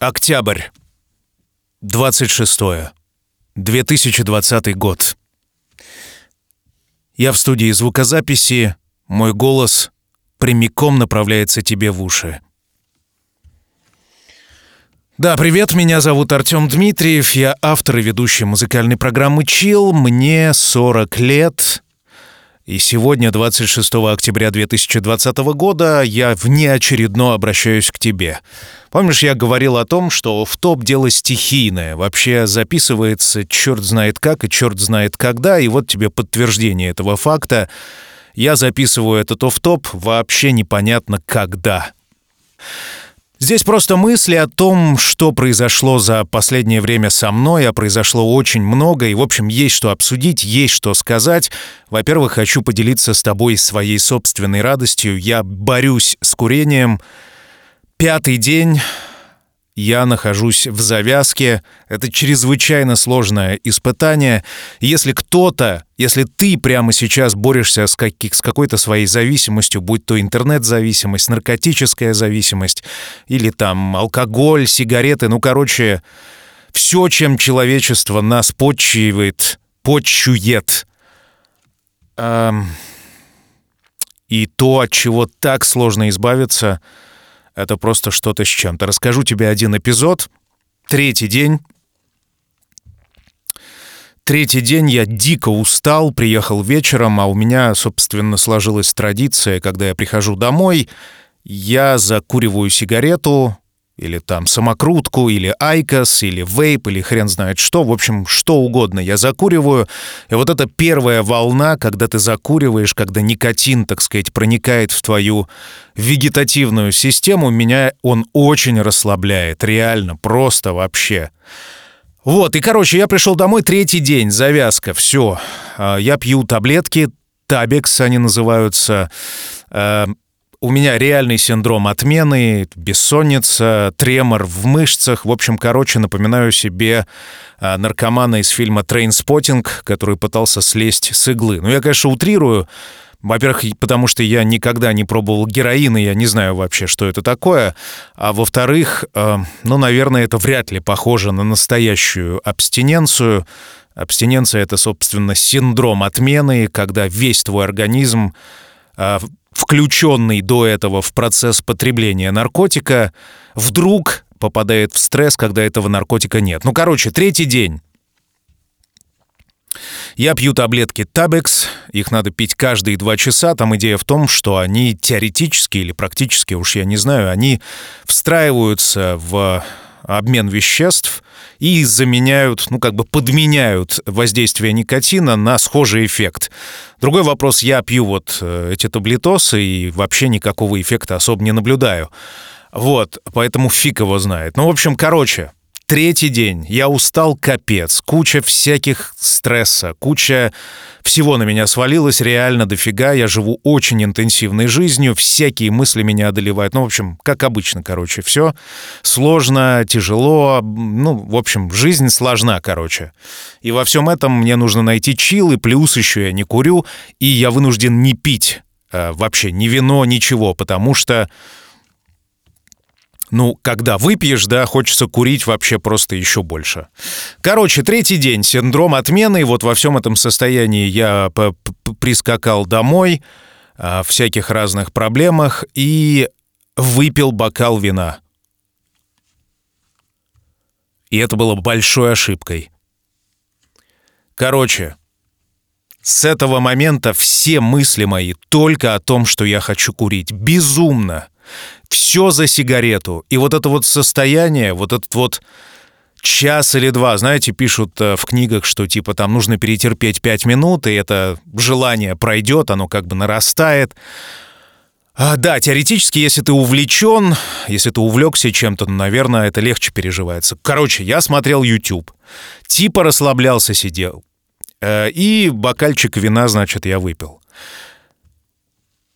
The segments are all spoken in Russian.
Октябрь. 26. 2020 год. Я в студии звукозаписи, мой голос прямиком направляется тебе в уши. Да, привет, меня зовут Артем Дмитриев, я автор и ведущий музыкальной программы «Чил», мне 40 лет, и сегодня, 26 октября 2020 года, я внеочередно обращаюсь к тебе. Помнишь, я говорил о том, что в топ дело стихийное, вообще записывается черт знает как и черт знает когда, и вот тебе подтверждение этого факта. Я записываю этот оф-топ вообще непонятно когда. Здесь просто мысли о том, что произошло за последнее время со мной, а произошло очень много, и, в общем, есть что обсудить, есть что сказать. Во-первых, хочу поделиться с тобой своей собственной радостью. Я борюсь с курением. Пятый день я нахожусь в завязке. Это чрезвычайно сложное испытание. Если кто-то, если ты прямо сейчас борешься с, как, с какой-то своей зависимостью, будь то интернет-зависимость, наркотическая зависимость или там алкоголь, сигареты, ну, короче, все, чем человечество нас подчивает, подчует. Эм, и то, от чего так сложно избавиться — это просто что-то с чем-то. Расскажу тебе один эпизод. Третий день. Третий день я дико устал, приехал вечером, а у меня, собственно, сложилась традиция, когда я прихожу домой, я закуриваю сигарету, или там самокрутку, или айкос, или вейп, или хрен знает что. В общем, что угодно я закуриваю. И вот эта первая волна, когда ты закуриваешь, когда никотин, так сказать, проникает в твою вегетативную систему, меня он очень расслабляет. Реально, просто вообще. Вот, и, короче, я пришел домой, третий день, завязка, все. А, я пью таблетки, табекс они называются, а, у меня реальный синдром отмены, бессонница, тремор в мышцах. В общем, короче, напоминаю себе а, наркомана из фильма «Trainspotting», который пытался слезть с иглы. Ну, я, конечно, утрирую. Во-первых, потому что я никогда не пробовал героин, и я не знаю вообще, что это такое. А во-вторых, э, ну, наверное, это вряд ли похоже на настоящую абстиненцию. Абстиненция — это, собственно, синдром отмены, когда весь твой организм включенный до этого в процесс потребления наркотика, вдруг попадает в стресс, когда этого наркотика нет. Ну, короче, третий день. Я пью таблетки Табекс, их надо пить каждые два часа. Там идея в том, что они теоретически или практически, уж я не знаю, они встраиваются в обмен веществ и заменяют, ну как бы подменяют воздействие никотина на схожий эффект. Другой вопрос, я пью вот э, эти таблетосы и вообще никакого эффекта особо не наблюдаю. Вот, поэтому фиг его знает. Ну, в общем, короче, Третий день. Я устал капец. Куча всяких стресса, куча всего на меня свалилось, реально дофига. Я живу очень интенсивной жизнью, всякие мысли меня одолевают. Ну, в общем, как обычно, короче, все сложно, тяжело. Ну, в общем, жизнь сложна, короче. И во всем этом мне нужно найти чил, и плюс еще я не курю, и я вынужден не пить э, вообще ни вино, ничего, потому что ну, когда выпьешь, да, хочется курить вообще просто еще больше. Короче, третий день, синдром отмены. Вот во всем этом состоянии я прискакал домой, в всяких разных проблемах, и выпил бокал вина. И это было большой ошибкой. Короче, с этого момента все мысли мои только о том, что я хочу курить. Безумно все за сигарету. И вот это вот состояние, вот этот вот час или два, знаете, пишут э, в книгах, что типа там нужно перетерпеть пять минут, и это желание пройдет, оно как бы нарастает. А, да, теоретически, если ты увлечен, если ты увлекся чем-то, ну, наверное, это легче переживается. Короче, я смотрел YouTube, типа расслаблялся, сидел, э, и бокальчик вина, значит, я выпил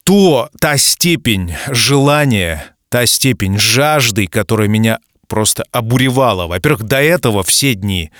то, та степень желания, та степень жажды, которая меня просто обуревала. Во-первых, до этого все дни,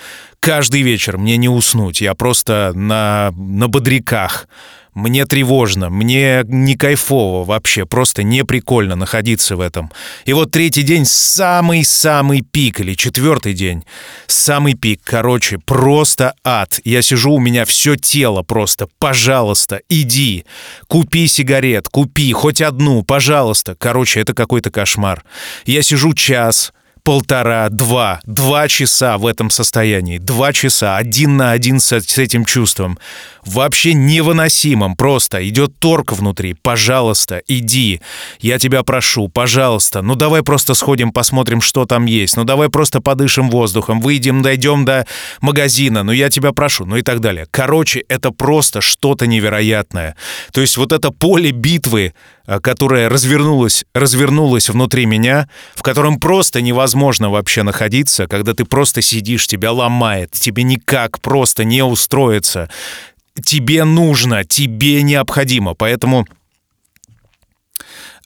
каждый вечер мне не уснуть. Я просто на, на бодряках. Мне тревожно, мне не кайфово вообще, просто не прикольно находиться в этом. И вот третий день самый-самый пик, или четвертый день, самый пик, короче, просто ад. Я сижу, у меня все тело просто, пожалуйста, иди, купи сигарет, купи хоть одну, пожалуйста. Короче, это какой-то кошмар. Я сижу час, полтора, два, два часа в этом состоянии, два часа, один на один с, этим чувством. Вообще невыносимым, просто. Идет торг внутри. Пожалуйста, иди, я тебя прошу, пожалуйста, ну давай просто сходим, посмотрим, что там есть, ну давай просто подышим воздухом, выйдем, дойдем до магазина, ну я тебя прошу, ну и так далее. Короче, это просто что-то невероятное. То есть вот это поле битвы, а, которое развернулось, развернулось внутри меня, в котором просто невозможно вообще находиться, когда ты просто сидишь, тебя ломает, тебе никак просто не устроиться. Тебе нужно, тебе необходимо. Поэтому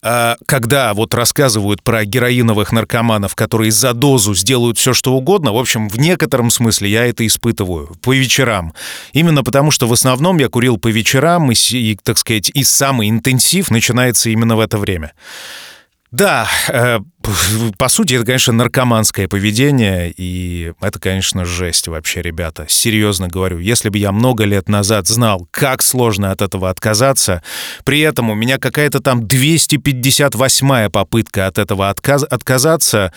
когда вот рассказывают про героиновых наркоманов, которые за дозу сделают все, что угодно, в общем, в некотором смысле я это испытываю по вечерам. Именно потому, что в основном я курил по вечерам, и, и так сказать, и самый интенсив начинается именно в это время. Да, э, по сути, это, конечно, наркоманское поведение, и это, конечно, жесть вообще, ребята. Серьезно говорю, если бы я много лет назад знал, как сложно от этого отказаться, при этом у меня какая-то там 258-я попытка от этого отказ отказаться,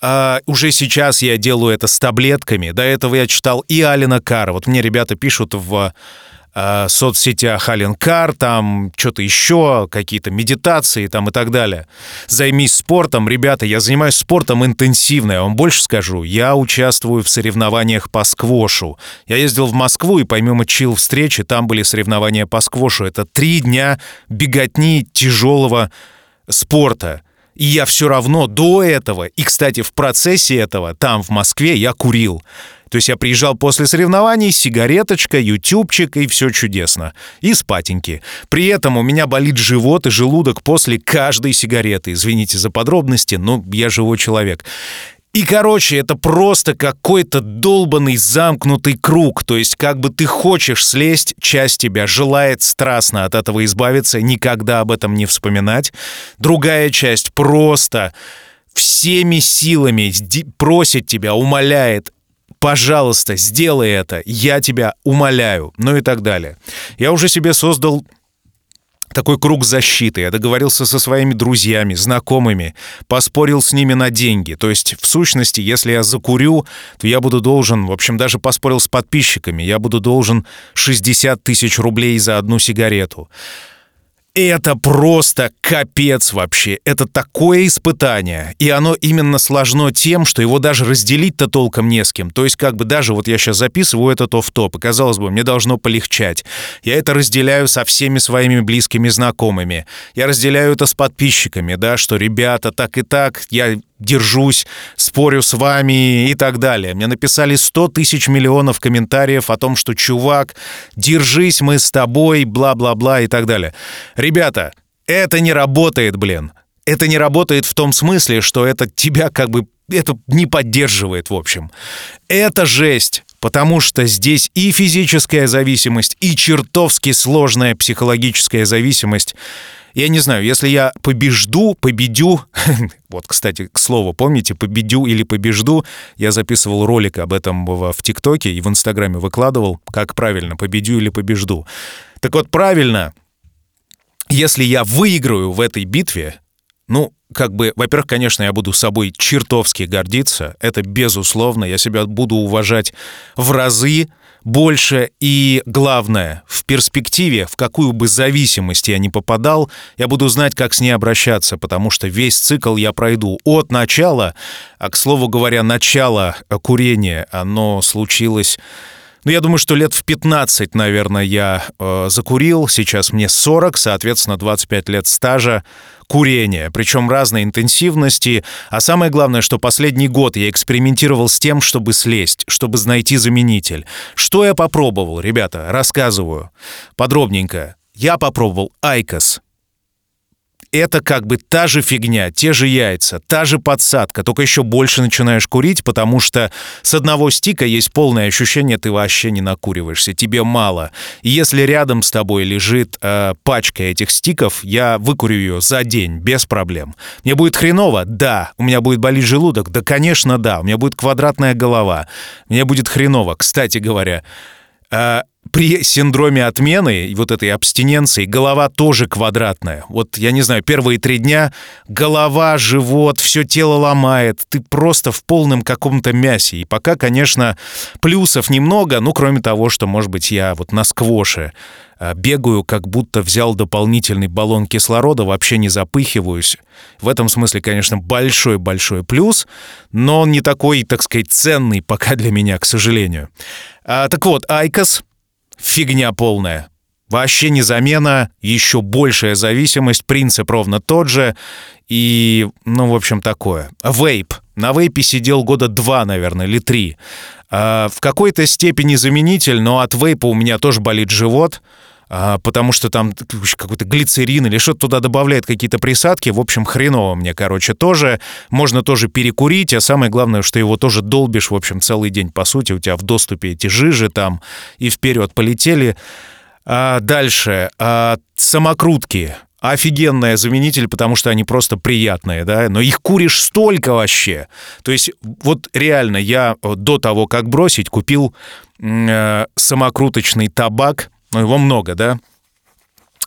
а уже сейчас я делаю это с таблетками. До этого я читал и Алина Кара. Вот мне ребята пишут в э, соцсетях Аленкар, там что-то еще, какие-то медитации там и так далее. Займись спортом. Ребята, я занимаюсь спортом интенсивно, я вам больше скажу. Я участвую в соревнованиях по сквошу. Я ездил в Москву и помимо чил встречи, там были соревнования по сквошу. Это три дня беготни тяжелого спорта. И я все равно до этого, и, кстати, в процессе этого, там, в Москве, я курил. То есть я приезжал после соревнований, сигареточка, ютубчик, и все чудесно. И спатеньки. При этом у меня болит живот и желудок после каждой сигареты. Извините за подробности, но я живой человек. И, короче, это просто какой-то долбанный замкнутый круг. То есть, как бы ты хочешь слезть, часть тебя желает страстно от этого избавиться, никогда об этом не вспоминать. Другая часть просто всеми силами просит тебя, умоляет, пожалуйста, сделай это, я тебя умоляю, ну и так далее. Я уже себе создал такой круг защиты. Я договорился со своими друзьями, знакомыми, поспорил с ними на деньги. То есть, в сущности, если я закурю, то я буду должен, в общем, даже поспорил с подписчиками, я буду должен 60 тысяч рублей за одну сигарету. Это просто капец вообще. Это такое испытание. И оно именно сложно тем, что его даже разделить-то толком не с кем. То есть как бы даже вот я сейчас записываю этот оф-топ, и казалось бы, мне должно полегчать. Я это разделяю со всеми своими близкими знакомыми. Я разделяю это с подписчиками, да, что ребята, так и так, я держусь, спорю с вами и так далее. Мне написали 100 тысяч миллионов комментариев о том, что «чувак, держись, мы с тобой», бла-бла-бла и так далее. Ребята, это не работает, блин. Это не работает в том смысле, что это тебя как бы это не поддерживает, в общем. Это жесть, потому что здесь и физическая зависимость, и чертовски сложная психологическая зависимость я не знаю, если я побежду, победю, вот, кстати, к слову, помните, победю или побежду, я записывал ролик об этом в, ТикТоке и в Инстаграме выкладывал, как правильно, победю или побежду. Так вот, правильно, если я выиграю в этой битве, ну, как бы, во-первых, конечно, я буду собой чертовски гордиться, это безусловно, я себя буду уважать в разы, больше и, главное, в перспективе, в какую бы зависимость я ни попадал, я буду знать, как с ней обращаться, потому что весь цикл я пройду от начала, а, к слову говоря, начало курения, оно случилось ну, я думаю, что лет в 15, наверное, я э, закурил. Сейчас мне 40, соответственно, 25 лет стажа курения, причем разной интенсивности. А самое главное, что последний год я экспериментировал с тем, чтобы слезть, чтобы найти заменитель. Что я попробовал, ребята, рассказываю подробненько. Я попробовал IQOS. Это как бы та же фигня, те же яйца, та же подсадка, только еще больше начинаешь курить, потому что с одного стика есть полное ощущение, ты вообще не накуриваешься, тебе мало. Если рядом с тобой лежит э, пачка этих стиков, я выкурю ее за день без проблем. Мне будет хреново? Да. У меня будет болеть желудок? Да, конечно, да. У меня будет квадратная голова. Мне будет хреново. Кстати говоря, э, при синдроме отмены, вот этой абстиненции, голова тоже квадратная. Вот, я не знаю, первые три дня голова, живот, все тело ломает. Ты просто в полном каком-то мясе. И пока, конечно, плюсов немного, ну, кроме того, что, может быть, я вот на сквоше а, бегаю, как будто взял дополнительный баллон кислорода, вообще не запыхиваюсь. В этом смысле, конечно, большой-большой плюс, но он не такой, так сказать, ценный пока для меня, к сожалению. А, так вот, IQOS Фигня полная. Вообще не замена, еще большая зависимость, принцип ровно тот же. И, ну, в общем, такое. Вейп. На вейпе сидел года два, наверное, или три. А, в какой-то степени заменитель, но от вейпа у меня тоже болит живот потому что там какой-то глицерин или что-то туда добавляет, какие-то присадки. В общем, хреново мне, короче, тоже. Можно тоже перекурить, а самое главное, что его тоже долбишь, в общем, целый день, по сути. У тебя в доступе эти жижи там и вперед полетели. А дальше. А, самокрутки офигенная заменитель, потому что они просто приятные, да, но их куришь столько вообще. То есть вот реально я до того, как бросить, купил э, самокруточный табак, ну, его много, да,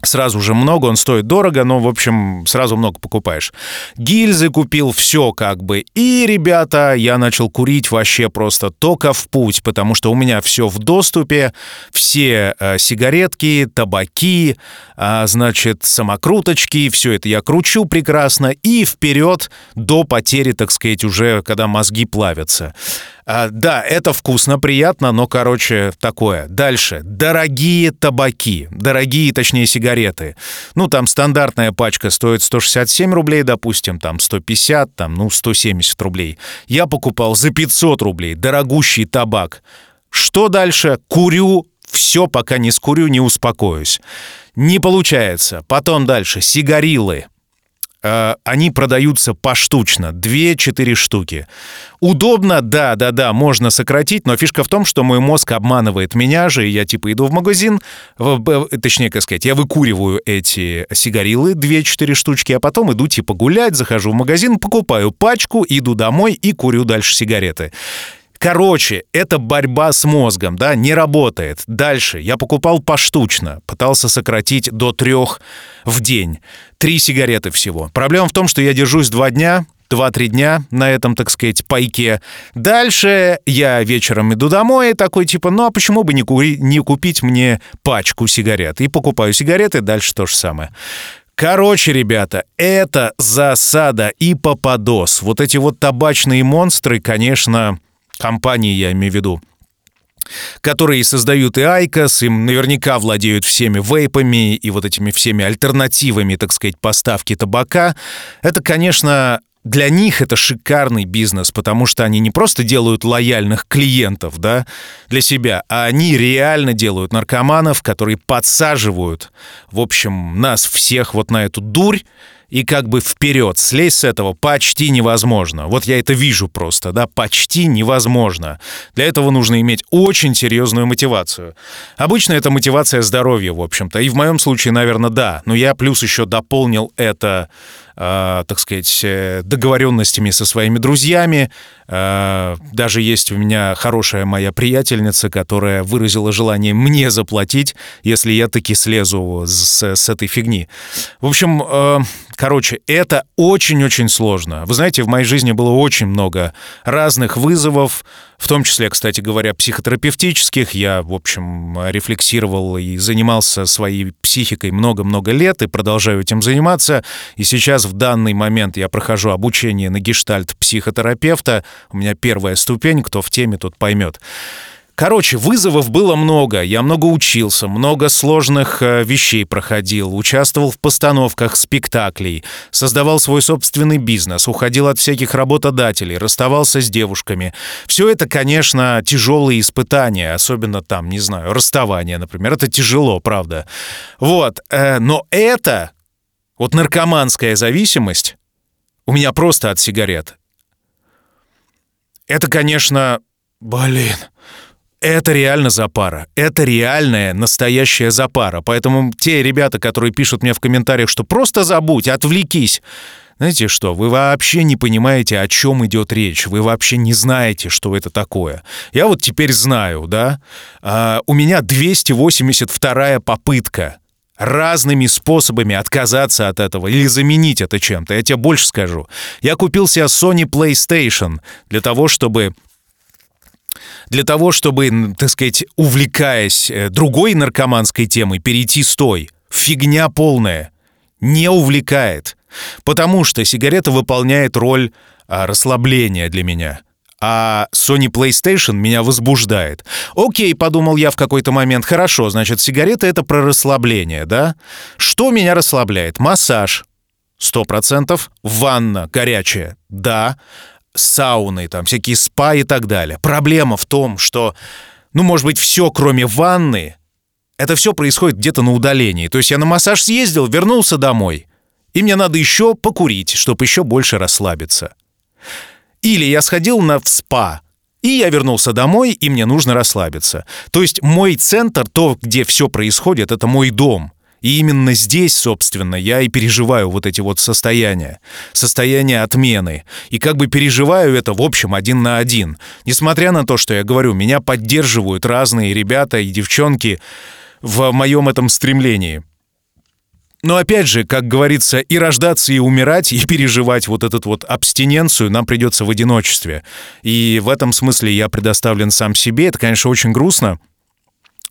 Сразу же много, он стоит дорого, но, в общем, сразу много покупаешь. Гильзы купил, все как бы. И, ребята, я начал курить вообще просто только в путь, потому что у меня все в доступе, все э, сигаретки, табаки, э, значит, самокруточки, все это я кручу прекрасно и вперед до потери, так сказать, уже когда мозги плавятся. А, да, это вкусно, приятно, но, короче, такое. Дальше. Дорогие табаки. Дорогие, точнее, сигареты. Ну, там стандартная пачка стоит 167 рублей, допустим, там 150, там, ну, 170 рублей. Я покупал за 500 рублей. Дорогущий табак. Что дальше? Курю все, пока не скурю, не успокоюсь. Не получается. Потом дальше. Сигарилы. Э, они продаются поштучно, 2-4 штуки. Удобно, да, да, да, можно сократить, но фишка в том, что мой мозг обманывает меня же, и я типа иду в магазин, в, точнее, как сказать, я выкуриваю эти сигарилы, 2-4 штучки, а потом иду типа гулять, захожу в магазин, покупаю пачку, иду домой и курю дальше сигареты. Короче, это борьба с мозгом, да, не работает. Дальше. Я покупал поштучно, пытался сократить до трех в день. Три сигареты всего. Проблема в том, что я держусь два дня, два-три дня на этом, так сказать, пайке. Дальше я вечером иду домой и такой типа, ну а почему бы не, кури, не купить мне пачку сигарет? И покупаю сигареты, дальше то же самое. Короче, ребята, это засада и попадос. Вот эти вот табачные монстры, конечно, компании, я имею в виду, которые создают и IQOS, им наверняка владеют всеми вейпами и вот этими всеми альтернативами, так сказать, поставки табака. Это, конечно, для них это шикарный бизнес, потому что они не просто делают лояльных клиентов, да, для себя, а они реально делают наркоманов, которые подсаживают, в общем, нас всех вот на эту дурь, и как бы вперед. Слезть с этого почти невозможно. Вот я это вижу просто, да, почти невозможно. Для этого нужно иметь очень серьезную мотивацию. Обычно это мотивация здоровья, в общем-то. И в моем случае, наверное, да. Но я плюс еще дополнил это так сказать, э, договоренностями со своими друзьями. Э, даже есть у меня хорошая моя приятельница, которая выразила желание мне заплатить, если я таки слезу с, с этой фигни. В общем, э, короче, это очень-очень сложно. Вы знаете, в моей жизни было очень много разных вызовов, в том числе, кстати говоря, психотерапевтических. Я, в общем, рефлексировал и занимался своей психикой много-много лет и продолжаю этим заниматься. И сейчас в данный момент я прохожу обучение на гештальт психотерапевта. У меня первая ступень, кто в теме, тот поймет. Короче, вызовов было много. Я много учился, много сложных э, вещей проходил, участвовал в постановках спектаклей, создавал свой собственный бизнес, уходил от всяких работодателей, расставался с девушками. Все это, конечно, тяжелые испытания, особенно там, не знаю, расставание, например. Это тяжело, правда. Вот. Э, но это Вот наркоманская зависимость у меня просто от сигарет. Это, конечно, блин, это реально запара. Это реальная, настоящая запара. Поэтому те ребята, которые пишут мне в комментариях, что просто забудь, отвлекись. Знаете что, вы вообще не понимаете, о чем идет речь. Вы вообще не знаете, что это такое. Я вот теперь знаю, да. А, у меня 282-я попытка разными способами отказаться от этого или заменить это чем-то. Я тебе больше скажу. Я купил себе Sony PlayStation для того, чтобы для того, чтобы, так сказать, увлекаясь э, другой наркоманской темой, перейти с той. Фигня полная. Не увлекает. Потому что сигарета выполняет роль а, расслабления для меня. А Sony PlayStation меня возбуждает. Окей, подумал я в какой-то момент, хорошо, значит, сигарета — это про расслабление, да? Что меня расслабляет? Массаж. Сто процентов. Ванна горячая. Да сауны, там всякие спа и так далее. Проблема в том, что, ну, может быть, все, кроме ванны, это все происходит где-то на удалении. То есть я на массаж съездил, вернулся домой, и мне надо еще покурить, чтобы еще больше расслабиться. Или я сходил на спа, и я вернулся домой, и мне нужно расслабиться. То есть мой центр, то, где все происходит, это мой дом — и именно здесь, собственно, я и переживаю вот эти вот состояния. Состояние отмены. И как бы переживаю это, в общем, один на один. Несмотря на то, что я говорю, меня поддерживают разные ребята и девчонки в моем этом стремлении. Но опять же, как говорится, и рождаться, и умирать, и переживать вот эту вот абстиненцию нам придется в одиночестве. И в этом смысле я предоставлен сам себе. Это, конечно, очень грустно,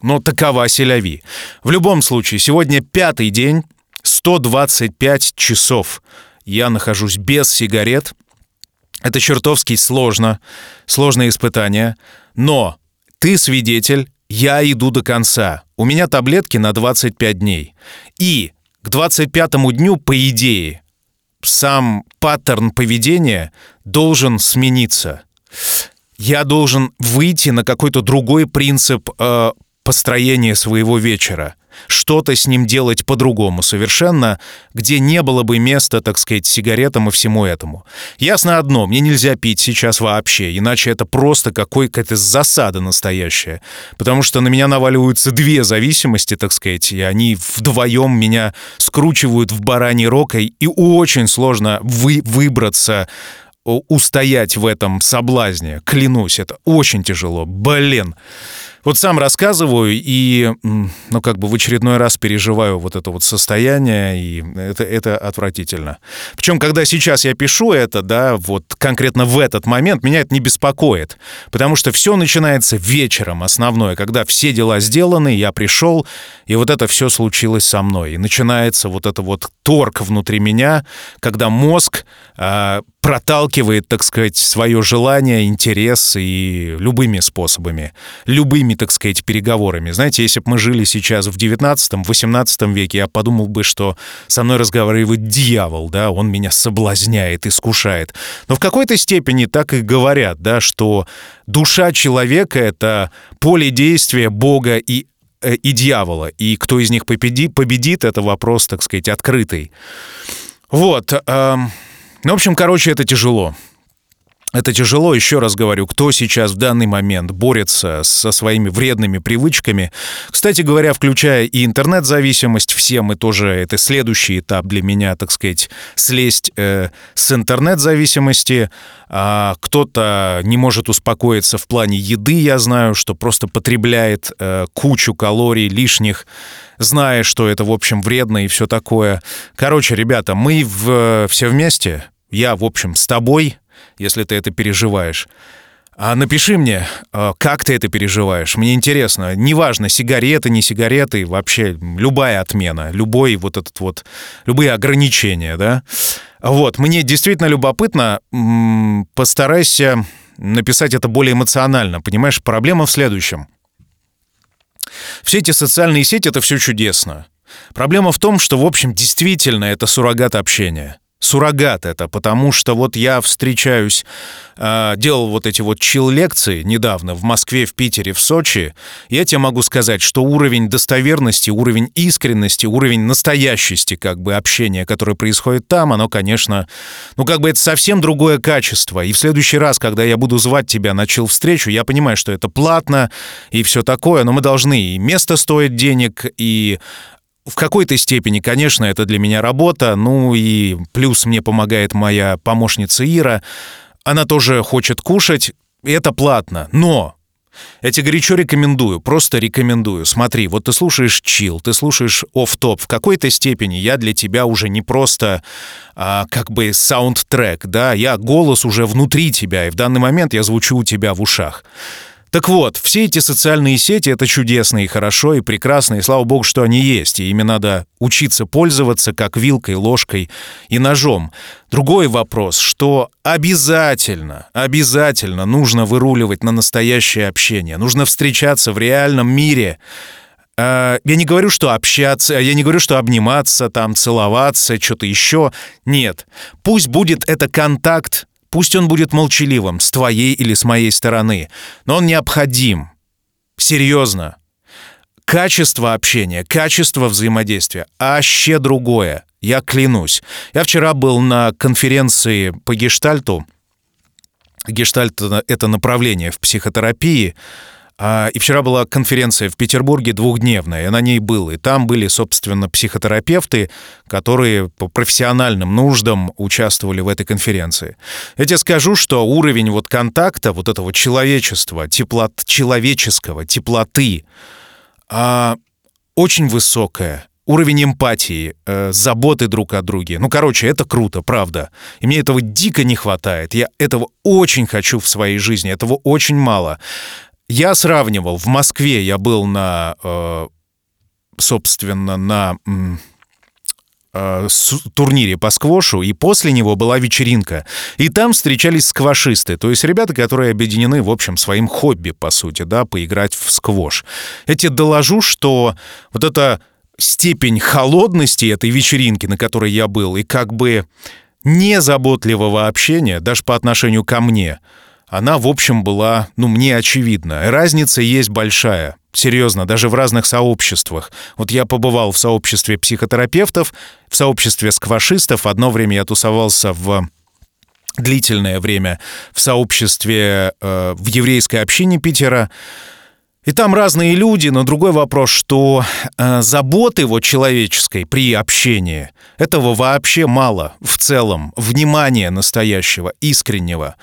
но такова селяви. В любом случае, сегодня пятый день, 125 часов. Я нахожусь без сигарет. Это чертовски сложно, сложное испытание. Но ты свидетель, я иду до конца. У меня таблетки на 25 дней. И к 25 дню, по идее, сам паттерн поведения должен смениться. Я должен выйти на какой-то другой принцип э, построение своего вечера, что-то с ним делать по-другому совершенно, где не было бы места, так сказать, сигаретам и всему этому. Ясно одно, мне нельзя пить сейчас вообще, иначе это просто какой-то засада настоящая, потому что на меня наваливаются две зависимости, так сказать, и они вдвоем меня скручивают в бараний рокой, и очень сложно вы выбраться устоять в этом соблазне. Клянусь, это очень тяжело. Блин. Вот сам рассказываю и, ну, как бы в очередной раз переживаю вот это вот состояние, и это, это отвратительно. Причем, когда сейчас я пишу это, да, вот конкретно в этот момент, меня это не беспокоит, потому что все начинается вечером основное, когда все дела сделаны, я пришел, и вот это все случилось со мной. И начинается вот это вот торг внутри меня, когда мозг э, проталкивает, так сказать, свое желание, интерес и любыми способами, любыми, так сказать, переговорами. Знаете, если бы мы жили сейчас в 19-18 веке, я подумал бы, что со мной разговаривает дьявол, да, он меня соблазняет, искушает. Но в какой-то степени так и говорят, да, что душа человека — это поле действия Бога и э, и дьявола. И кто из них победит, победит это вопрос, так сказать, открытый. Вот. Эм... Ну, в общем, короче, это тяжело. Это тяжело, еще раз говорю, кто сейчас в данный момент борется со своими вредными привычками. Кстати говоря, включая и интернет-зависимость, все мы тоже, это следующий этап для меня, так сказать, слезть э, с интернет-зависимости. А кто-то не может успокоиться в плане еды, я знаю, что просто потребляет э, кучу калорий лишних зная, что это, в общем, вредно и все такое. Короче, ребята, мы в, все вместе, я, в общем, с тобой, если ты это переживаешь. А напиши мне, а, как ты это переживаешь. Мне интересно. Неважно, сигареты, не сигареты, вообще любая отмена, любой вот этот вот, любые ограничения, да. Вот, мне действительно любопытно. Постарайся написать это более эмоционально. Понимаешь, проблема в следующем. Все эти социальные сети — это все чудесно. Проблема в том, что, в общем, действительно это суррогат общения. Суррогат это, потому что вот я встречаюсь, э, делал вот эти вот чил-лекции недавно в Москве, в Питере, в Сочи. Я тебе могу сказать, что уровень достоверности, уровень искренности, уровень настоящести как бы общения, которое происходит там, оно, конечно, ну как бы это совсем другое качество. И в следующий раз, когда я буду звать тебя на чил-встречу, я понимаю, что это платно и все такое, но мы должны, и место стоит денег, и в какой-то степени, конечно, это для меня работа, ну и плюс мне помогает моя помощница Ира. Она тоже хочет кушать, и это платно. Но я тебе горячо рекомендую, просто рекомендую. Смотри, вот ты слушаешь чил, ты слушаешь оф-топ. В какой-то степени я для тебя уже не просто а, как бы саундтрек, да, я голос уже внутри тебя, и в данный момент я звучу у тебя в ушах. Так вот, все эти социальные сети — это чудесно и хорошо, и прекрасно, и слава богу, что они есть, и ими надо учиться пользоваться как вилкой, ложкой и ножом. Другой вопрос, что обязательно, обязательно нужно выруливать на настоящее общение, нужно встречаться в реальном мире, а, я не говорю, что общаться, я не говорю, что обниматься, там, целоваться, что-то еще. Нет. Пусть будет это контакт Пусть он будет молчаливым, с твоей или с моей стороны, но он необходим. Серьезно. Качество общения, качество взаимодействия — аще другое. Я клянусь. Я вчера был на конференции по гештальту. Гештальт — это направление в психотерапии — и вчера была конференция в Петербурге двухдневная, я на ней был. И там были, собственно, психотерапевты, которые по профессиональным нуждам участвовали в этой конференции. Я тебе скажу, что уровень вот контакта, вот этого человечества, теплот, человеческого, теплоты, а, очень высокая уровень эмпатии, э, заботы друг о друге. Ну, короче, это круто, правда. И мне этого дико не хватает. Я этого очень хочу в своей жизни, этого очень мало. Я сравнивал. В Москве я был на, э, собственно, на э, турнире по сквошу, и после него была вечеринка. И там встречались сквошисты, то есть ребята, которые объединены, в общем, своим хобби, по сути, да, поиграть в сквош. Тебе доложу, что вот эта степень холодности этой вечеринки, на которой я был, и как бы незаботливого общения, даже по отношению ко мне — она, в общем, была, ну, мне очевидна. Разница есть большая. Серьезно, даже в разных сообществах. Вот я побывал в сообществе психотерапевтов, в сообществе сквашистов. Одно время я тусовался в длительное время в сообществе э, в еврейской общине Питера. И там разные люди, но другой вопрос, что э, заботы вот человеческой при общении этого вообще мало в целом, внимания настоящего, искреннего.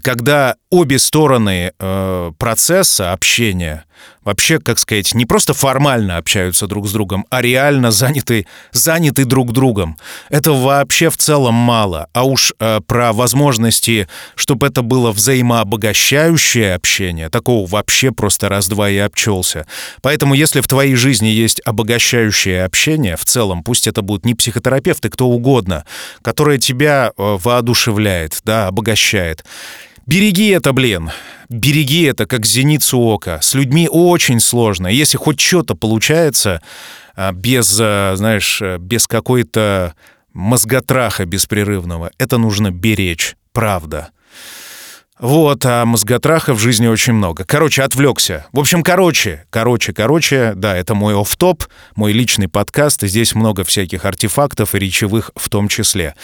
Когда обе стороны э, процесса общения вообще, как сказать, не просто формально общаются друг с другом, а реально заняты, заняты друг другом. Этого вообще в целом мало. А уж э, про возможности, чтобы это было взаимообогащающее общение, такого вообще просто раз-два и обчелся. Поэтому если в твоей жизни есть обогащающее общение, в целом, пусть это будут не психотерапевты, кто угодно, которое тебя э, воодушевляет, да, обогащает, Береги это, блин. Береги это, как зеницу ока. С людьми очень сложно. Если хоть что-то получается а, без, а, знаешь, без какой-то мозготраха беспрерывного, это нужно беречь. Правда. Вот, а мозготраха в жизни очень много. Короче, отвлекся. В общем, короче, короче, короче, да, это мой оф-топ, мой личный подкаст, и здесь много всяких артефактов и речевых в том числе.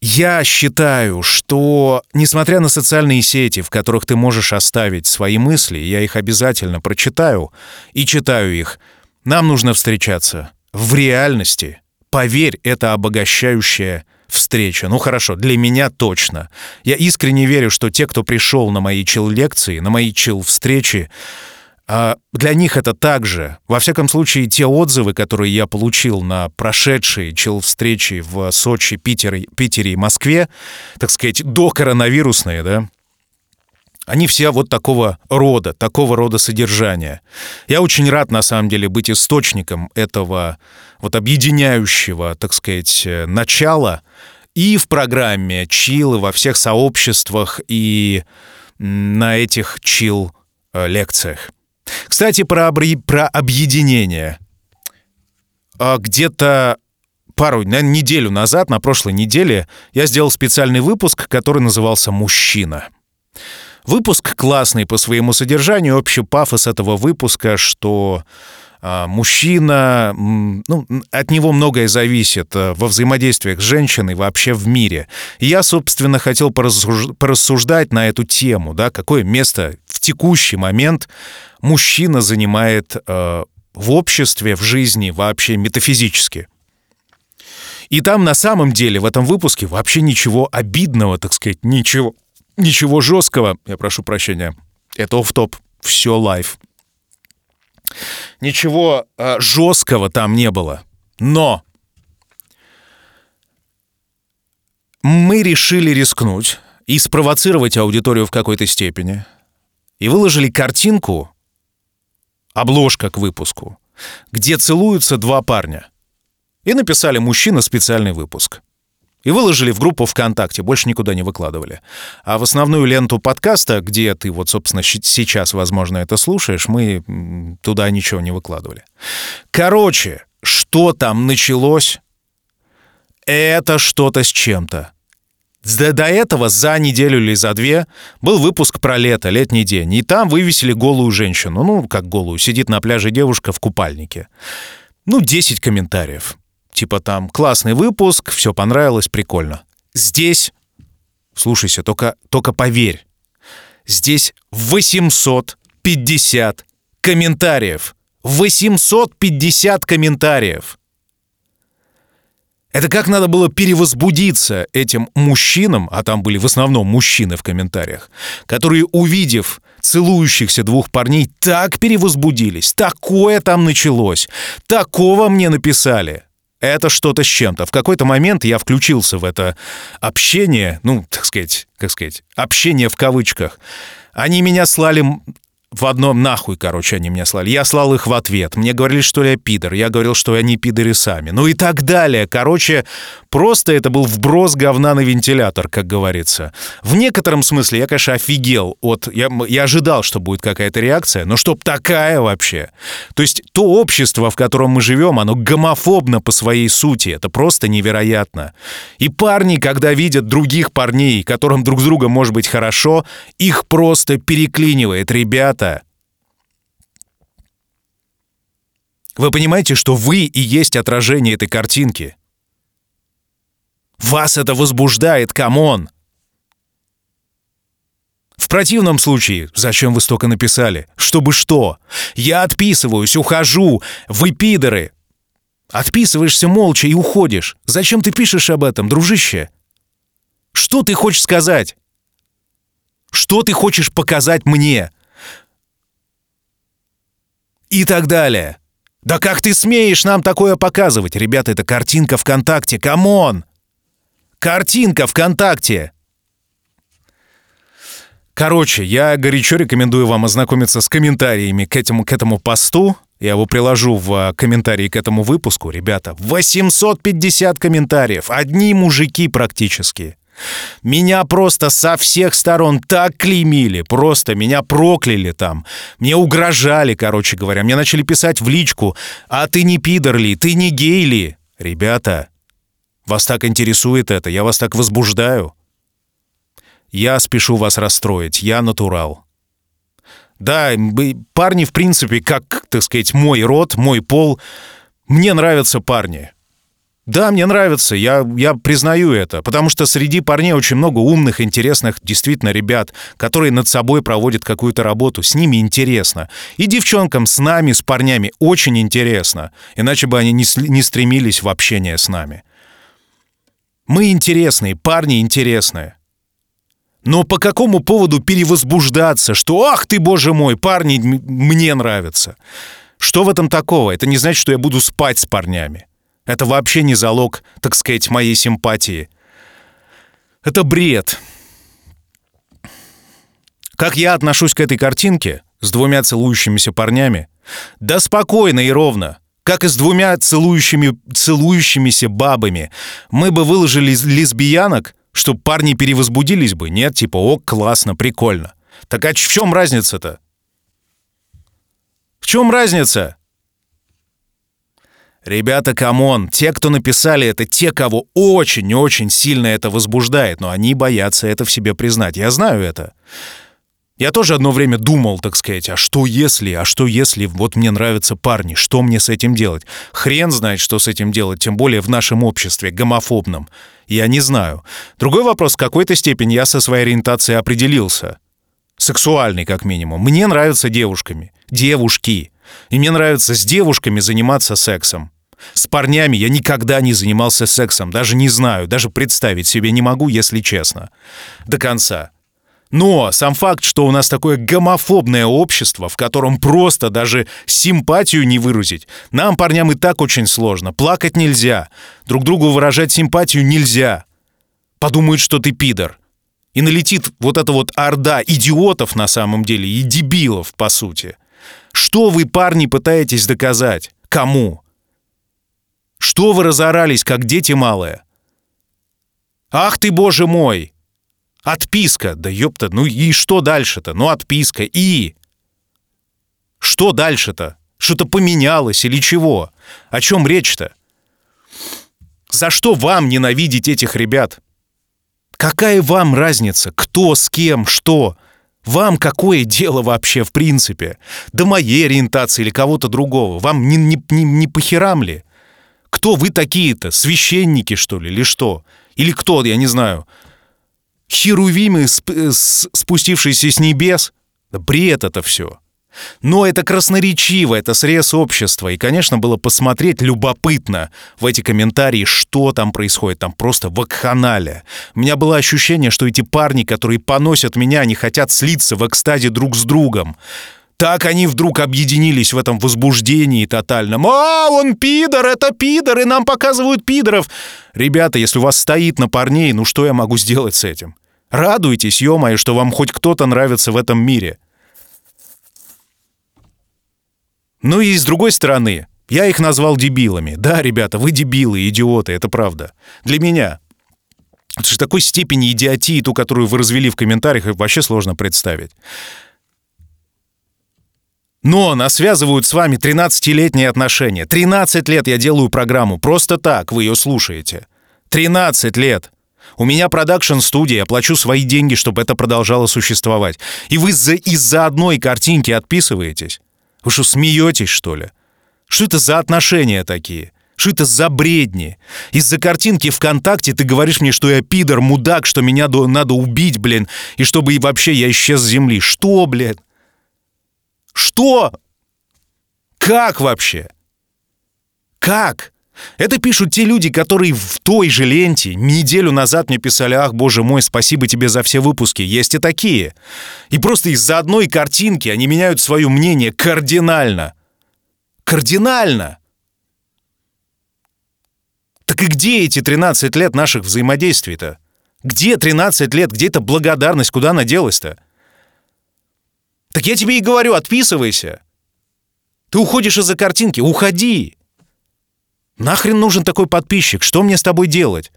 Я считаю, что, несмотря на социальные сети, в которых ты можешь оставить свои мысли, я их обязательно прочитаю и читаю их, нам нужно встречаться в реальности. Поверь, это обогащающая встреча. Ну хорошо, для меня точно. Я искренне верю, что те, кто пришел на мои чил-лекции, на мои чил-встречи, а для них это также. Во всяком случае, те отзывы, которые я получил на прошедшие чел-встречи в Сочи, Питере, Питере и Москве, так сказать, до коронавирусные, да, они все вот такого рода, такого рода содержания. Я очень рад, на самом деле, быть источником этого вот объединяющего, так сказать, начала и в программе чил, и во всех сообществах, и на этих чил-лекциях. Кстати, про, обри... про объединение. А где-то пару, на неделю назад, на прошлой неделе, я сделал специальный выпуск, который назывался «Мужчина». Выпуск классный по своему содержанию. Общий пафос этого выпуска, что мужчина, ну, от него многое зависит э, во взаимодействиях с женщиной вообще в мире. И я, собственно, хотел порассуждать на эту тему, да, какое место в текущий момент мужчина занимает э, в обществе, в жизни, вообще метафизически. И там на самом деле в этом выпуске вообще ничего обидного, так сказать, ничего, ничего жесткого. Я прошу прощения. Это оф-топ. Все live. Ничего э, жесткого там не было. Но мы решили рискнуть и спровоцировать аудиторию в какой-то степени. И выложили картинку, обложка к выпуску, где целуются два парня. И написали «Мужчина. Специальный выпуск». И выложили в группу ВКонтакте, больше никуда не выкладывали. А в основную ленту подкаста, где ты вот, собственно, сейчас, возможно, это слушаешь, мы туда ничего не выкладывали. Короче, что там началось? Это что-то с чем-то. До, этого за неделю или за две был выпуск про лето, летний день. И там вывесили голую женщину. Ну, как голую. Сидит на пляже девушка в купальнике. Ну, 10 комментариев. Типа там классный выпуск, все понравилось, прикольно. Здесь, слушайся, только, только поверь, здесь 850 комментариев. 850 комментариев. Это как надо было перевозбудиться этим мужчинам, а там были в основном мужчины в комментариях, которые, увидев целующихся двух парней, так перевозбудились, такое там началось, такого мне написали это что-то с чем-то. В какой-то момент я включился в это общение, ну, так сказать, как сказать, общение в кавычках. Они меня слали в одном нахуй, короче, они меня слали. Я слал их в ответ. Мне говорили, что я пидор. Я говорил, что они пидоры сами. Ну и так далее. Короче, просто это был вброс говна на вентилятор, как говорится. В некотором смысле я, конечно, офигел. от я, я ожидал, что будет какая-то реакция, но чтоб такая вообще. То есть то общество, в котором мы живем, оно гомофобно по своей сути. Это просто невероятно. И парни, когда видят других парней, которым друг с другом может быть хорошо, их просто переклинивает. Ребят, ребята, вы понимаете, что вы и есть отражение этой картинки? Вас это возбуждает, come on! В противном случае, зачем вы столько написали? Чтобы что? Я отписываюсь, ухожу, вы пидоры. Отписываешься молча и уходишь. Зачем ты пишешь об этом, дружище? Что ты хочешь сказать? Что ты хочешь показать мне? И так далее. Да как ты смеешь нам такое показывать? Ребята, это картинка ВКонтакте, come on! Картинка ВКонтакте! Короче, я горячо рекомендую вам ознакомиться с комментариями к этому, к этому посту. Я его приложу в а, комментарии к этому выпуску. Ребята, 850 комментариев. Одни мужики практически. Меня просто со всех сторон так клеймили, просто меня прокляли там. Мне угрожали, короче говоря. Мне начали писать в личку, а ты не пидор ли, ты не гей ли? Ребята, вас так интересует это, я вас так возбуждаю. Я спешу вас расстроить, я натурал. Да, парни, в принципе, как, так сказать, мой род, мой пол, мне нравятся парни. Да, мне нравится, я, я признаю это, потому что среди парней очень много умных, интересных, действительно, ребят, которые над собой проводят какую-то работу, с ними интересно. И девчонкам с нами, с парнями очень интересно, иначе бы они не, не стремились в общение с нами. Мы интересные, парни интересные. Но по какому поводу перевозбуждаться, что «Ах ты, боже мой, парни мне нравятся»? Что в этом такого? Это не значит, что я буду спать с парнями. Это вообще не залог, так сказать, моей симпатии. Это бред. Как я отношусь к этой картинке с двумя целующимися парнями? Да спокойно и ровно. Как и с двумя целующими, целующимися бабами. Мы бы выложили лесбиянок, чтобы парни перевозбудились бы. Нет, типа, о, классно, прикольно. Так а в чем разница-то? В чем разница? Ребята, come on, те, кто написали это, те, кого очень-очень сильно это возбуждает, но они боятся это в себе признать. Я знаю это. Я тоже одно время думал, так сказать, а что если, а что если, вот мне нравятся парни, что мне с этим делать? Хрен знает, что с этим делать, тем более в нашем обществе, гомофобном. Я не знаю. Другой вопрос, в какой-то степени я со своей ориентацией определился. Сексуальный, как минимум. Мне нравятся девушками. Девушки. И мне нравится с девушками заниматься сексом. С парнями я никогда не занимался сексом, даже не знаю, даже представить себе не могу, если честно. До конца. Но сам факт, что у нас такое гомофобное общество, в котором просто даже симпатию не выразить, нам, парням, и так очень сложно. Плакать нельзя, друг другу выражать симпатию нельзя. Подумают, что ты пидор. И налетит вот эта вот орда идиотов на самом деле и дебилов, по сути. Что вы, парни, пытаетесь доказать? Кому? Что вы разорались, как дети малые? Ах ты, боже мой! Отписка, да ёпта, ну и что дальше-то? Ну отписка, и... Что дальше-то? Что-то поменялось или чего? О чем речь-то? За что вам ненавидеть этих ребят? Какая вам разница? Кто, с кем, что? Вам какое дело вообще в принципе? До моей ориентации или кого-то другого? Вам не, не, не, не по херам ли? Кто вы такие-то? Священники, что ли, или что? Или кто, я не знаю, херувимы, сп э, спустившиеся с небес. Да бред это все. Но это красноречиво, это срез общества. И, конечно, было посмотреть любопытно в эти комментарии, что там происходит. Там просто вакханалия. У меня было ощущение, что эти парни, которые поносят меня, они хотят слиться в экстазе друг с другом. Так они вдруг объединились в этом возбуждении тотальном. «А, он пидор, это пидор, и нам показывают пидоров!» Ребята, если у вас стоит на парней, ну что я могу сделать с этим? Радуйтесь, ё что вам хоть кто-то нравится в этом мире. Ну и с другой стороны, я их назвал дебилами. Да, ребята, вы дебилы, идиоты, это правда. Для меня. Это же такой степени идиотии, ту, которую вы развели в комментариях, вообще сложно представить. Но нас связывают с вами 13-летние отношения. 13 лет я делаю программу. Просто так вы ее слушаете. 13 лет. У меня продакшн-студия, я плачу свои деньги, чтобы это продолжало существовать. И вы из-за из одной картинки отписываетесь? Вы что, смеетесь, что ли? Что это за отношения такие? Что это за бредни? Из-за картинки ВКонтакте ты говоришь мне, что я пидор, мудак, что меня до, надо убить, блин, и чтобы и вообще я исчез с земли. Что, блядь? Что? Как вообще? Как? Это пишут те люди, которые в той же ленте неделю назад мне писали «Ах, боже мой, спасибо тебе за все выпуски». Есть и такие. И просто из-за одной картинки они меняют свое мнение кардинально. Кардинально! Так и где эти 13 лет наших взаимодействий-то? Где 13 лет? Где эта благодарность? Куда она делась-то? Так я тебе и говорю, отписывайся. Ты уходишь из-за картинки, уходи. Нахрен нужен такой подписчик? Что мне с тобой делать?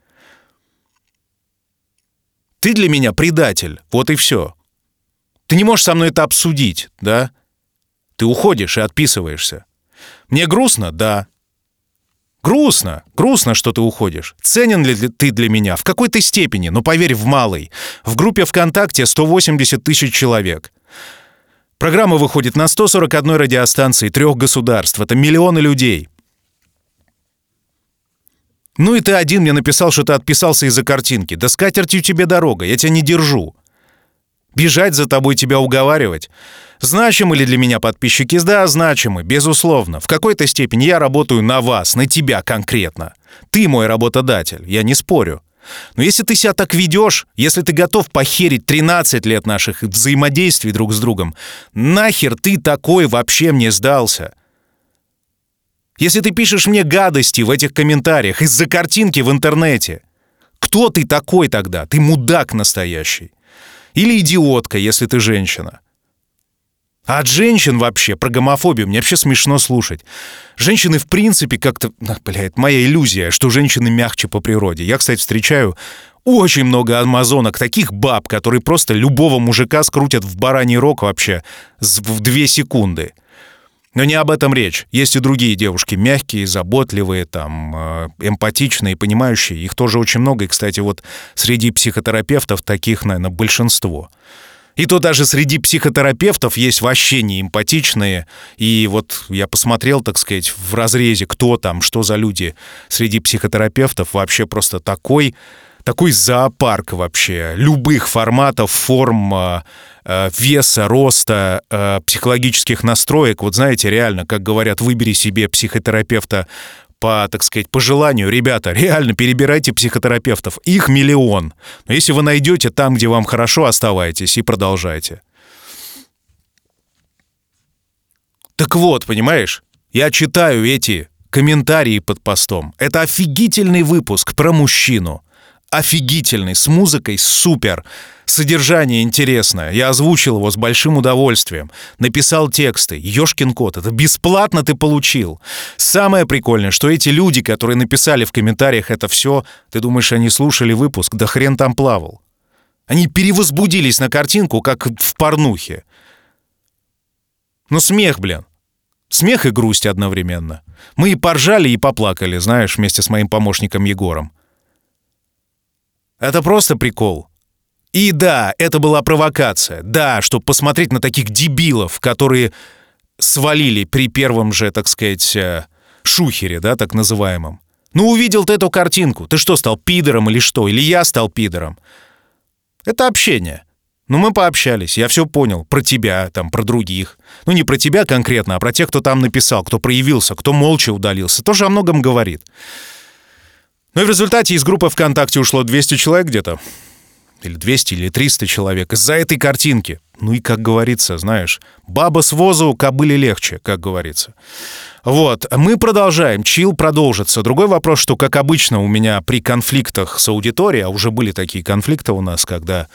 Ты для меня предатель, вот и все. Ты не можешь со мной это обсудить, да? Ты уходишь и отписываешься. Мне грустно? Да. Грустно, грустно, что ты уходишь. Ценен ли ты для меня? В какой-то степени, но поверь, в малой. В группе ВКонтакте 180 тысяч человек. Программа выходит на 141 радиостанции трех государств. Это миллионы людей. Ну и ты один мне написал, что ты отписался из-за картинки. Да с катертью тебе дорога, я тебя не держу. Бежать за тобой тебя уговаривать. Значимы ли для меня подписчики? Да, значимы, безусловно. В какой-то степени я работаю на вас, на тебя конкретно. Ты мой работодатель, я не спорю. Но если ты себя так ведешь, если ты готов похерить 13 лет наших взаимодействий друг с другом, нахер ты такой вообще мне сдался? Если ты пишешь мне гадости в этих комментариях из-за картинки в интернете, кто ты такой тогда? Ты мудак настоящий. Или идиотка, если ты женщина. А от женщин вообще, про гомофобию, мне вообще смешно слушать. Женщины в принципе как-то... Блядь, моя иллюзия, что женщины мягче по природе. Я, кстати, встречаю очень много амазонок, таких баб, которые просто любого мужика скрутят в бараний рог вообще в две секунды. Но не об этом речь. Есть и другие девушки, мягкие, заботливые, там, э, эмпатичные, понимающие. Их тоже очень много. И, кстати, вот среди психотерапевтов таких, наверное, большинство. И то даже среди психотерапевтов есть вообще не эмпатичные. И вот я посмотрел, так сказать, в разрезе, кто там, что за люди среди психотерапевтов. Вообще просто такой такой зоопарк вообще любых форматов, форм, э, э, веса, роста, э, психологических настроек. Вот знаете, реально, как говорят, выбери себе психотерапевта по, так сказать, по желанию, ребята, реально перебирайте психотерапевтов. Их миллион. Но если вы найдете там, где вам хорошо, оставайтесь и продолжайте. Так вот, понимаешь, я читаю эти комментарии под постом. Это офигительный выпуск про мужчину офигительный, с музыкой супер. Содержание интересное. Я озвучил его с большим удовольствием. Написал тексты. Ёшкин кот. Это бесплатно ты получил. Самое прикольное, что эти люди, которые написали в комментариях это все, ты думаешь, они слушали выпуск? Да хрен там плавал. Они перевозбудились на картинку, как в порнухе. Ну смех, блин. Смех и грусть одновременно. Мы и поржали, и поплакали, знаешь, вместе с моим помощником Егором. Это просто прикол. И да, это была провокация. Да, чтобы посмотреть на таких дебилов, которые свалили при первом же, так сказать, э, шухере, да, так называемом. Ну, увидел ты эту картинку. Ты что, стал пидором или что? Или я стал пидором? Это общение. Ну, мы пообщались, я все понял. Про тебя, там, про других. Ну, не про тебя конкретно, а про тех, кто там написал, кто проявился, кто молча удалился. Тоже о многом говорит. Ну и в результате из группы ВКонтакте ушло 200 человек где-то. Или 200, или 300 человек из-за этой картинки. Ну и, как говорится, знаешь, баба с возу кобыле легче, как говорится. Вот, мы продолжаем, чил продолжится. Другой вопрос, что, как обычно, у меня при конфликтах с аудиторией, а уже были такие конфликты у нас, когда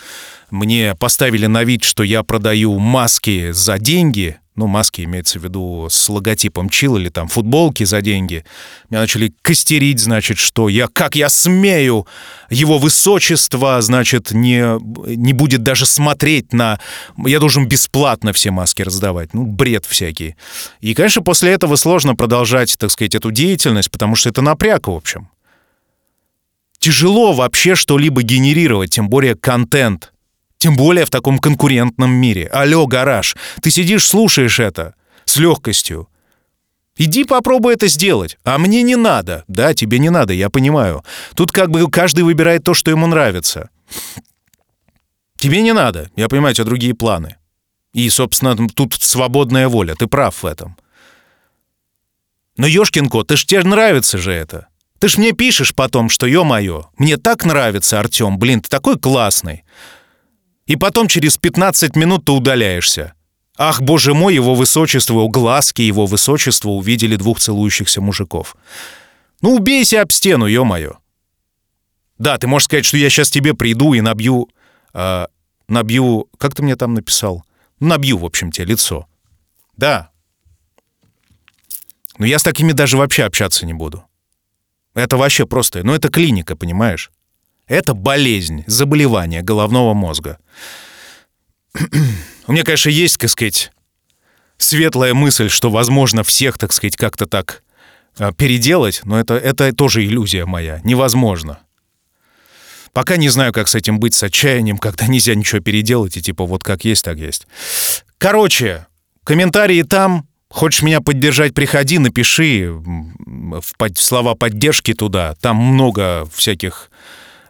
мне поставили на вид, что я продаю маски за деньги, ну, маски имеется в виду с логотипом Чил или там футболки за деньги. Меня начали костерить, значит, что я, как я смею, его высочество, значит, не, не будет даже смотреть на... Я должен бесплатно все маски раздавать. Ну, бред всякий. И, конечно, после этого сложно продолжать, так сказать, эту деятельность, потому что это напряг, в общем. Тяжело вообще что-либо генерировать, тем более контент — тем более в таком конкурентном мире. Алло, гараж, ты сидишь, слушаешь это с легкостью. Иди попробуй это сделать. А мне не надо. Да, тебе не надо, я понимаю. Тут как бы каждый выбирает то, что ему нравится. Тебе не надо. Я понимаю, у тебя другие планы. И, собственно, тут свободная воля. Ты прав в этом. Но, ёшкин ты ж тебе нравится же это. Ты ж мне пишешь потом, что, ё-моё, мне так нравится, Артём, блин, ты такой классный. И потом через 15 минут ты удаляешься. Ах, боже мой, его высочество, глазки его высочества увидели двух целующихся мужиков. Ну, убейся об стену, ё-моё. Да, ты можешь сказать, что я сейчас тебе приду и набью... Э, набью... Как ты мне там написал? Набью, в общем, тебе лицо. Да. Но я с такими даже вообще общаться не буду. Это вообще просто... Ну, это клиника, понимаешь? Это болезнь, заболевание головного мозга. У меня, конечно, есть, так сказать, светлая мысль, что возможно всех, так сказать, как-то так а, переделать, но это, это тоже иллюзия моя. Невозможно. Пока не знаю, как с этим быть, с отчаянием, когда нельзя ничего переделать, и типа вот как есть, так есть. Короче, комментарии там. Хочешь меня поддержать, приходи, напиши в под, слова поддержки туда. Там много всяких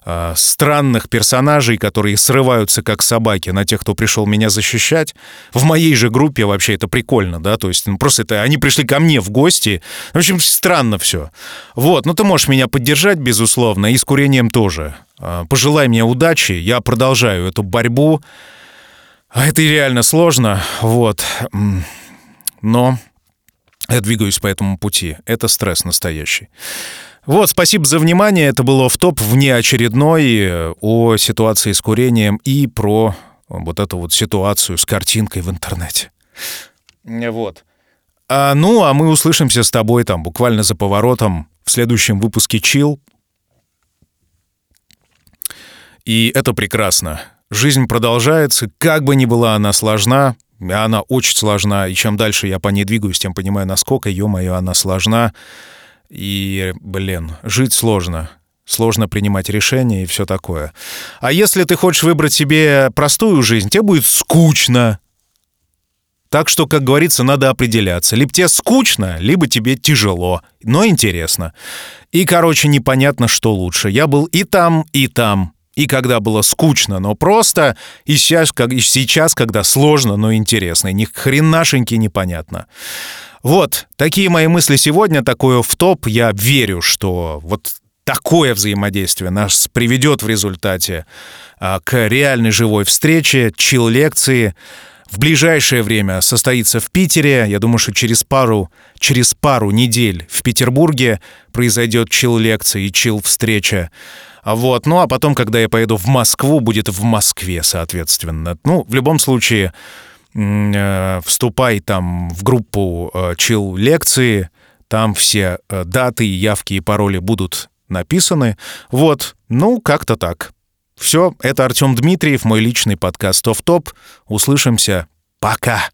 э, странных персонажей, которые срываются как собаки на тех, кто пришел меня защищать. В моей же группе вообще это прикольно, да, то есть ну, просто это они пришли ко мне в гости. В общем, странно все. Вот, ну ты можешь меня поддержать, безусловно, и с курением тоже. Э, пожелай мне удачи, я продолжаю эту борьбу. А это реально сложно, вот. Но я двигаюсь по этому пути. Это стресс настоящий. Вот, спасибо за внимание. Это был в топ внеочередной э, о ситуации с курением и про вот эту вот ситуацию с картинкой в интернете. Вот. А, ну, а мы услышимся с тобой там буквально за поворотом в следующем выпуске «Чил». И это прекрасно. Жизнь продолжается, как бы ни была она сложна, она очень сложна, и чем дальше я по ней двигаюсь, тем понимаю, насколько, ё-моё, она сложна. И, блин, жить сложно. Сложно принимать решения и все такое. А если ты хочешь выбрать себе простую жизнь, тебе будет скучно. Так что, как говорится, надо определяться. Либо тебе скучно, либо тебе тяжело, но интересно. И, короче, непонятно, что лучше. Я был и там, и там. И когда было скучно, но просто, и сейчас, как, и сейчас когда сложно, но интересно. Ни хренашеньки непонятно. Вот, такие мои мысли сегодня, такое в топ. Я верю, что вот такое взаимодействие нас приведет в результате а, к реальной живой встрече, чил-лекции, в ближайшее время состоится в Питере. Я думаю, что через пару, через пару недель в Петербурге произойдет чил-лекция и чил-встреча. Вот. Ну, а потом, когда я поеду в Москву, будет в Москве, соответственно. Ну, в любом случае, э, вступай там в группу э, чил-лекции. Там все э, даты, явки и пароли будут написаны. Вот. Ну, как-то так. Все, это Артем Дмитриев, мой личный подкаст «Офф-топ». Услышимся. Пока.